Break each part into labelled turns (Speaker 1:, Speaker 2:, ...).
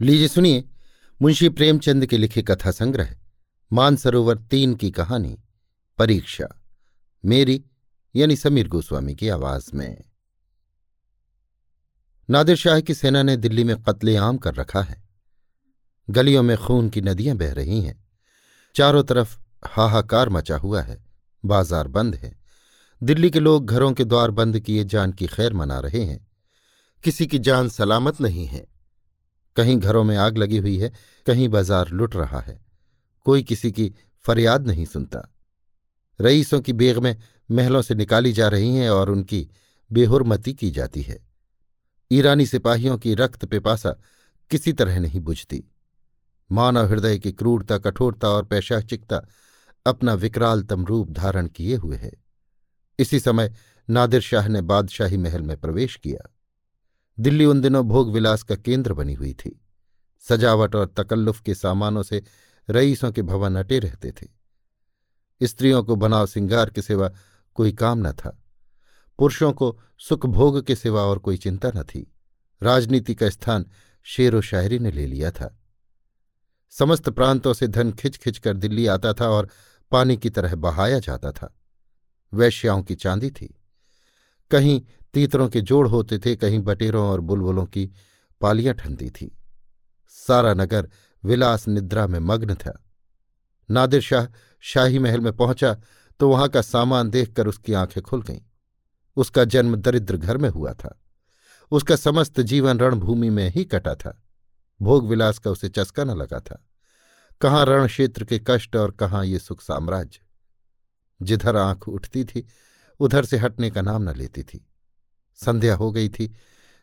Speaker 1: लीजिए, सुनिए। मुंशी प्रेमचंद के लिखे कथा संग्रह, मानसरोवर तीन की कहानी, परीक्षा। मेरी, यानी समीर गोस्वामी की आवाज़ में। नादिर शाह की सेना ने दिल्ली में कत्लेआम कर रखा है। गलियों में खून की नदियाँ बह रही हैं। चारों तरफ़ हाहाकार मचा हुआ है। बाज़ार बंद है। दिल्ली के लोग घरों के द्वार बंद किए जान की खैर मना रहे हैं। किसी की जान सलामत नहीं है। कहीं घरों में आग लगी हुई है, कहीं बाज़ार लुट रहा है। कोई किसी की फरियाद नहीं सुनता। रईसों की बेग में महलों से निकाली जा रही हैं और उनकी बेहुरमती की जाती है। ईरानी सिपाहियों की रक्त पिपासा किसी तरह नहीं बुझती। मानव हृदय की क्रूरता, कठोरता और पैशाचिकता अपना विकरालतम रूप धारण किए हुए है। इसी समय नादिर शाह ने बादशाही महल में प्रवेश किया। दिल्ली उन दिनों भोग विलास का केंद्र बनी हुई थी। सजावट और तकल्लुफ के सामानों से रईसों के भवन अटे रहते थे। स्त्रियों को बनाव सिंगार के सिवा कोई काम न था। पुरुषों को सुख भोग के सिवा और कोई चिंता न थी। राजनीति का स्थान शेर व शायरी ने ले लिया था। समस्त प्रांतों से धन खिंच खिंच कर दिल्ली आता था और पानी की तरह बहाया जाता था। वैश्याओं की चांदी थी। कहीं तीतरों के जोड़ होते थे, कहीं बटेरों और बुलबुलों की पालियाँ ठनती थी। सारा नगर विलास निद्रा में मग्न था। नादिर शाह शाही महल में पहुँचा तो वहाँ का सामान देखकर उसकी आँखें खुल गईं। उसका जन्म दरिद्र घर में हुआ था। उसका समस्त जीवन रणभूमि में ही कटा था। भोग विलास का उसे चस्का न लगा था। कहाँ रण क्षेत्र के कष्ट और कहाँ ये सुख साम्राज्य? जिधर आँख उठती थी, उधर से हटने का नाम न लेती थी। संध्या हो गई थी।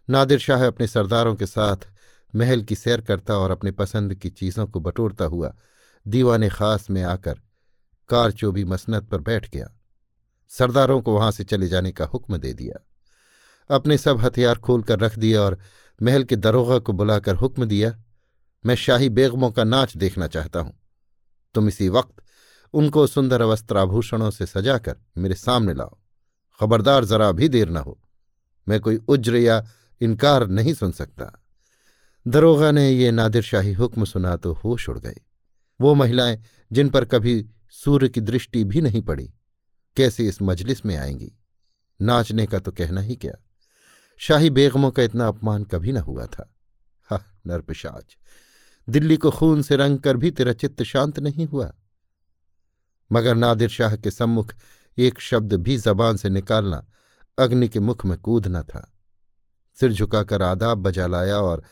Speaker 1: नादिर शाह अपने सरदारों के साथ महल की सैर करता और अपने पसंद की चीज़ों को बटोरता हुआ दीवाने खास में आकर कार चोबी मसनत पर बैठ गया। सरदारों को वहाँ से चले जाने का हुक्म दे दिया। अपने सब हथियार खोलकर रख दिया और महल के दरोगा को बुलाकर हुक्म दिया, मैं शाही बेगमों का नाच देखना चाहता हूँ। तुम इसी वक्त उनको सुंदर वस्त्राभूषणों से सजाकर मेरे सामने लाओ। खबरदार जरा भी देर न हो। मैं कोई उज्र या इनकार नहीं सुन सकता। दरोगा ने ये नादिरशाही हुक्म सुना तो होश उड़ गए। वो महिलाएँ, जिन पर कभी सूर्य की दृष्टि भी नहीं पड़ी, कैसे इस मजलिस में आएँगी? नाचने का तो कहना ही क्या? शाही बेगमों का इतना अपमान कभी न हुआ था। हा, नरपिशाच, दिल्ली को खून से रंग कर भी तेरा चित्त शांत नहीं हुआ। मगर नादिर शाह के सम्मुख एक शब्द भी जबान से निकालना अग्नि के मुख में कूदना था। सिर झुकाकर आदाब बजा लाया और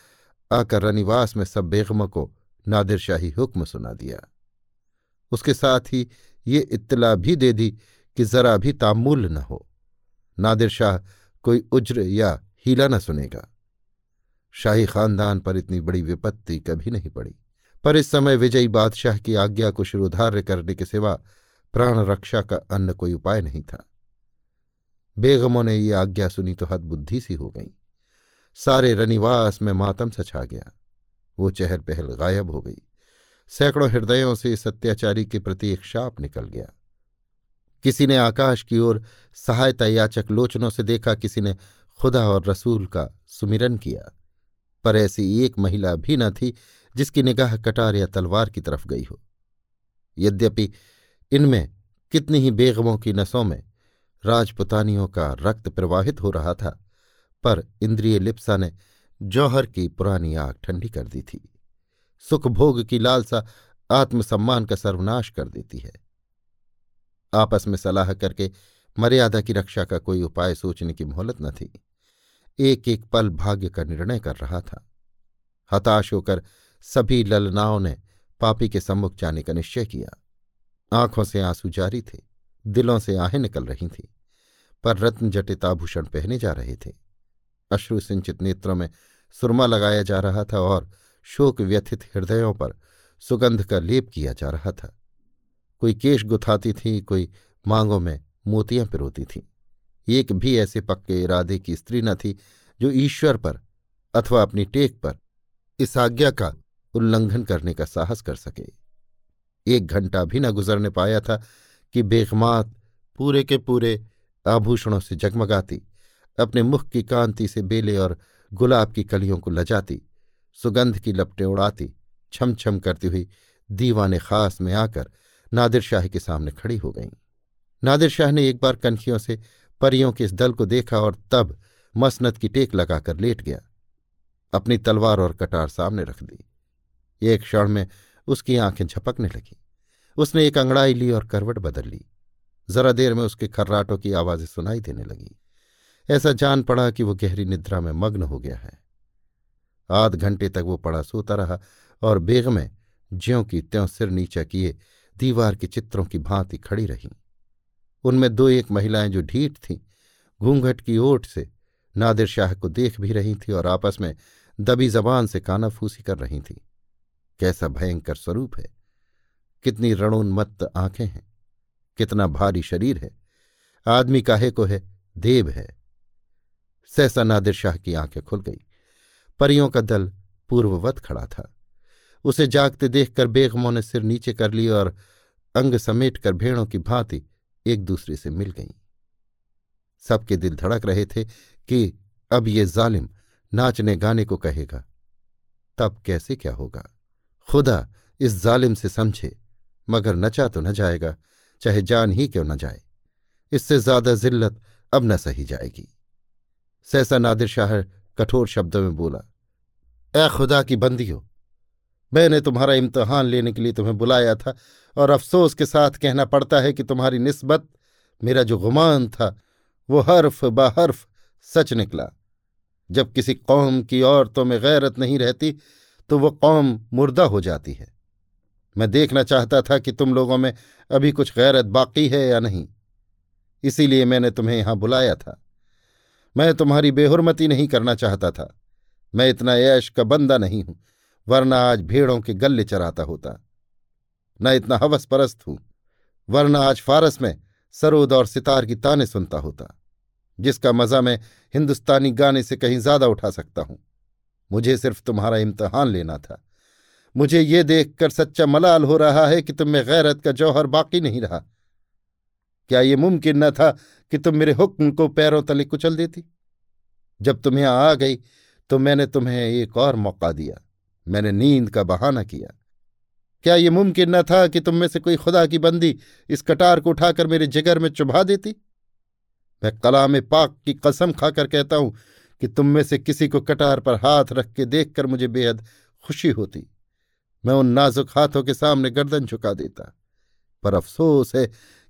Speaker 1: आकर रनिवास में सब बेगमों को नादिरशाही हुक्म सुना दिया। उसके साथ ही ये इत्तला भी दे दी कि जरा भी तामुल न हो। नादिर शाह कोई उज्र या हीला न सुनेगा। शाही खानदान पर इतनी बड़ी विपत्ति कभी नहीं पड़ी। पर इस समय विजयी बादशाह की आज्ञा को शुरुधार्य करने के सिवा प्राण रक्षा का अन्य कोई उपाय नहीं था। बेगमों ने ये आज्ञा सुनी तो हद बुद्धि सी हो गई। सारे रनिवास में मातम सछा गया। वो चहल पहल गायब हो गई। सैकड़ों हृदयों से इस अत्याचारी के प्रति एक शाप निकल गया। किसी ने आकाश की ओर सहायता याचक लोचनों से देखा, किसी ने खुदा और रसूल का सुमिरन किया। पर ऐसी एक महिला भी न थी, जिसकी निगाह कटार या तलवार की तरफ़ गई हो। यद्यपि इनमें कितनी ही बेगमों की नसों में राजपुतानियों का रक्त प्रवाहित हो रहा था, पर इंद्रिय लिप्सा ने जौहर की पुरानी आग ठंडी कर दी थी। सुख भोग की लालसा आत्मसम्मान का सर्वनाश कर देती है। आपस में सलाह करके मर्यादा की रक्षा का कोई उपाय सोचने की मोहलत न थी। एक एक पल भाग्य का निर्णय कर रहा था। हताश होकर सभी ललनाओं ने पापी के सम्मुख जाने का निश्चय किया। आँखों से आँसू जारी थे। दिलों से आहें निकल रही थीं, पर रत्न जटित आभूषण पहने जा रहे थे। अश्रु सिंचित नेत्रों में सुरमा लगाया जा रहा था और शोक व्यथित हृदयों पर सुगंध का लेप किया जा रहा था। कोई केश गुथाती थी, कोई मांगों में मोतियाँ पिरोती थीं। एक भी ऐसे पक्के इरादे की स्त्री न थी जो ईश्वर पर अथवा अपनी टेक पर इस आज्ञा का उल्लंघन करने का साहस कर सके। एक घंटा भी न गुजरने पाया था कि बेगमात पूरे के पूरे आभूषणों से जगमगाती, अपने मुख की कांति से बेले और गुलाब की कलियों को लजाती, सुगंध की लपटें उड़ाती छम छम करती हुई दीवाने खास में आकर नादिर शाह के सामने खड़ी हो गईं। नादिर शाह ने एक बार कनखियों से परियों के इस दल को देखा और तब मसनत की टेक लगाकर लेट गया, अपनी तलवार और कटार सामने रख दी। एक क्षण में उसकी आँखें झपकने लगी। उसने एक अंगड़ाई ली और करवट बदल ली। जरा देर में उसके खर्राटों की आवाज़ें सुनाई देने लगी। ऐसा जान पड़ा कि वो गहरी निद्रा में मग्न हो गया है। आध घंटे तक वो पड़ा सोता रहा और बेग में ज्यों की त्यों सिर नीचा किए दीवार के चित्रों की भांति खड़ी रहीं। उनमें दो एक महिलाएँ जो ढीठ थीं, घूंघट की ओट से नादिर शाह को देख भी रही थी और आपस में दबी जबान से कानाफूसी कर रही थी। कैसा भयंकर स्वरूप है। कितनी रणोन्मत्त आँखें हैं, कितना भारी शरीर है, आदमी काहे को है, देव है। सहसा नादिर शाह की आँखें खुल गई। परियों का दल पूर्ववत खड़ा था। उसे जागते देखकर बेगमों ने सिर नीचे कर ली और अंग समेट कर भेड़ों की भांति एक दूसरे से मिल गईं। सबके दिल धड़क रहे थे कि अब ये जालिम नाचने गाने को कहेगा। तब कैसे क्या होगा? खुदा इस जालिम से समझे मगर नचा तो न जाएगा, चाहे जान ही क्यों न जाए। इससे ज़्यादा जिल्लत अब न सही जाएगी। सहसा नादिर शाह कठोर शब्दों में बोला, ए खुदा की बंदी हो मैंने तुम्हारा इम्तहान लेने के लिए तुम्हें बुलाया था और अफसोस के साथ कहना पड़ता है कि तुम्हारी निस्बत, मेरा जो गुमान था, वो हर्फ बहर्फ सच निकला। जब किसी कौम की औरतों में गैरत नहीं रहती तो वो कौम मुर्दा हो जाती है। मैं देखना चाहता था कि तुम लोगों में अभी कुछ गैरत बाकी है या नहीं। इसीलिए मैंने तुम्हें यहाँ बुलाया था। मैं तुम्हारी बेहरमती नहीं करना चाहता था। मैं इतना ऐश का बंदा नहीं हूँ, वरना आज भेड़ों के गले चराता होता। न इतना हवस परस्त हूँ, वरना आज फारस में सरोद और सितार की ताने सुनता होता, जिसका मज़ा मैं हिंदुस्तानी गाने से कहीं ज़्यादा उठा सकता हूँ। मुझे सिर्फ़ तुम्हारा इम्तहान लेना था। मुझे ये देखकर सच्चा मलाल हो रहा है कि तुम में गैरत का जौहर बाकी नहीं रहा। क्या ये मुमकिन न था कि तुम मेरे हुक्म को पैरों तले कुचल देती? जब तुम यहाँ आ गई तो मैंने तुम्हें एक और मौका दिया। मैंने नींद का बहाना किया। क्या ये मुमकिन न था कि तुम में से कोई खुदा की बंदी इस कटार को उठाकर मेरे जिगर में चुभा देती? मैं कलाम पाक की कसम खाकर कहता हूँ कि तुम में से किसी को कटार पर हाथ रख के देखकर मुझे बेहद खुशी होती। मैं उन नाजुक हाथों के सामने गर्दन झुका देता, पर अफसोस है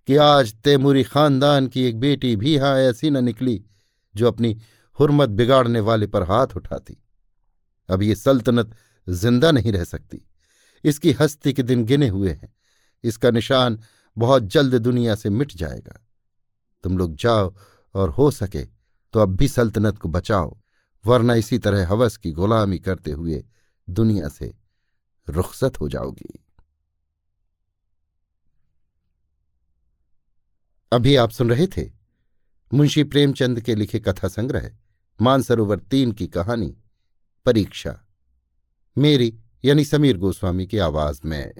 Speaker 1: कि आज तैमूरी खानदान की एक बेटी भी यहाँ ऐसी न निकली जो अपनी हुरमत बिगाड़ने वाले पर हाथ उठाती। अब ये सल्तनत ज़िंदा नहीं रह सकती। इसकी हस्ती के दिन गिने हुए हैं। इसका निशान बहुत जल्द दुनिया से मिट जाएगा। तुम लोग जाओ और हो सके तो अब भी सल्तनत को बचाओ, वरना इसी तरह हवस की गुलामी करते हुए दुनिया से रुखसत हो जाओगी। अभी आप सुन रहे थे मुंशी प्रेमचंद के लिखे कथा संग्रह, मानसरोवर तीन की कहानी, परीक्षा। मेरी यानी समीर गोस्वामी की आवाज़ में।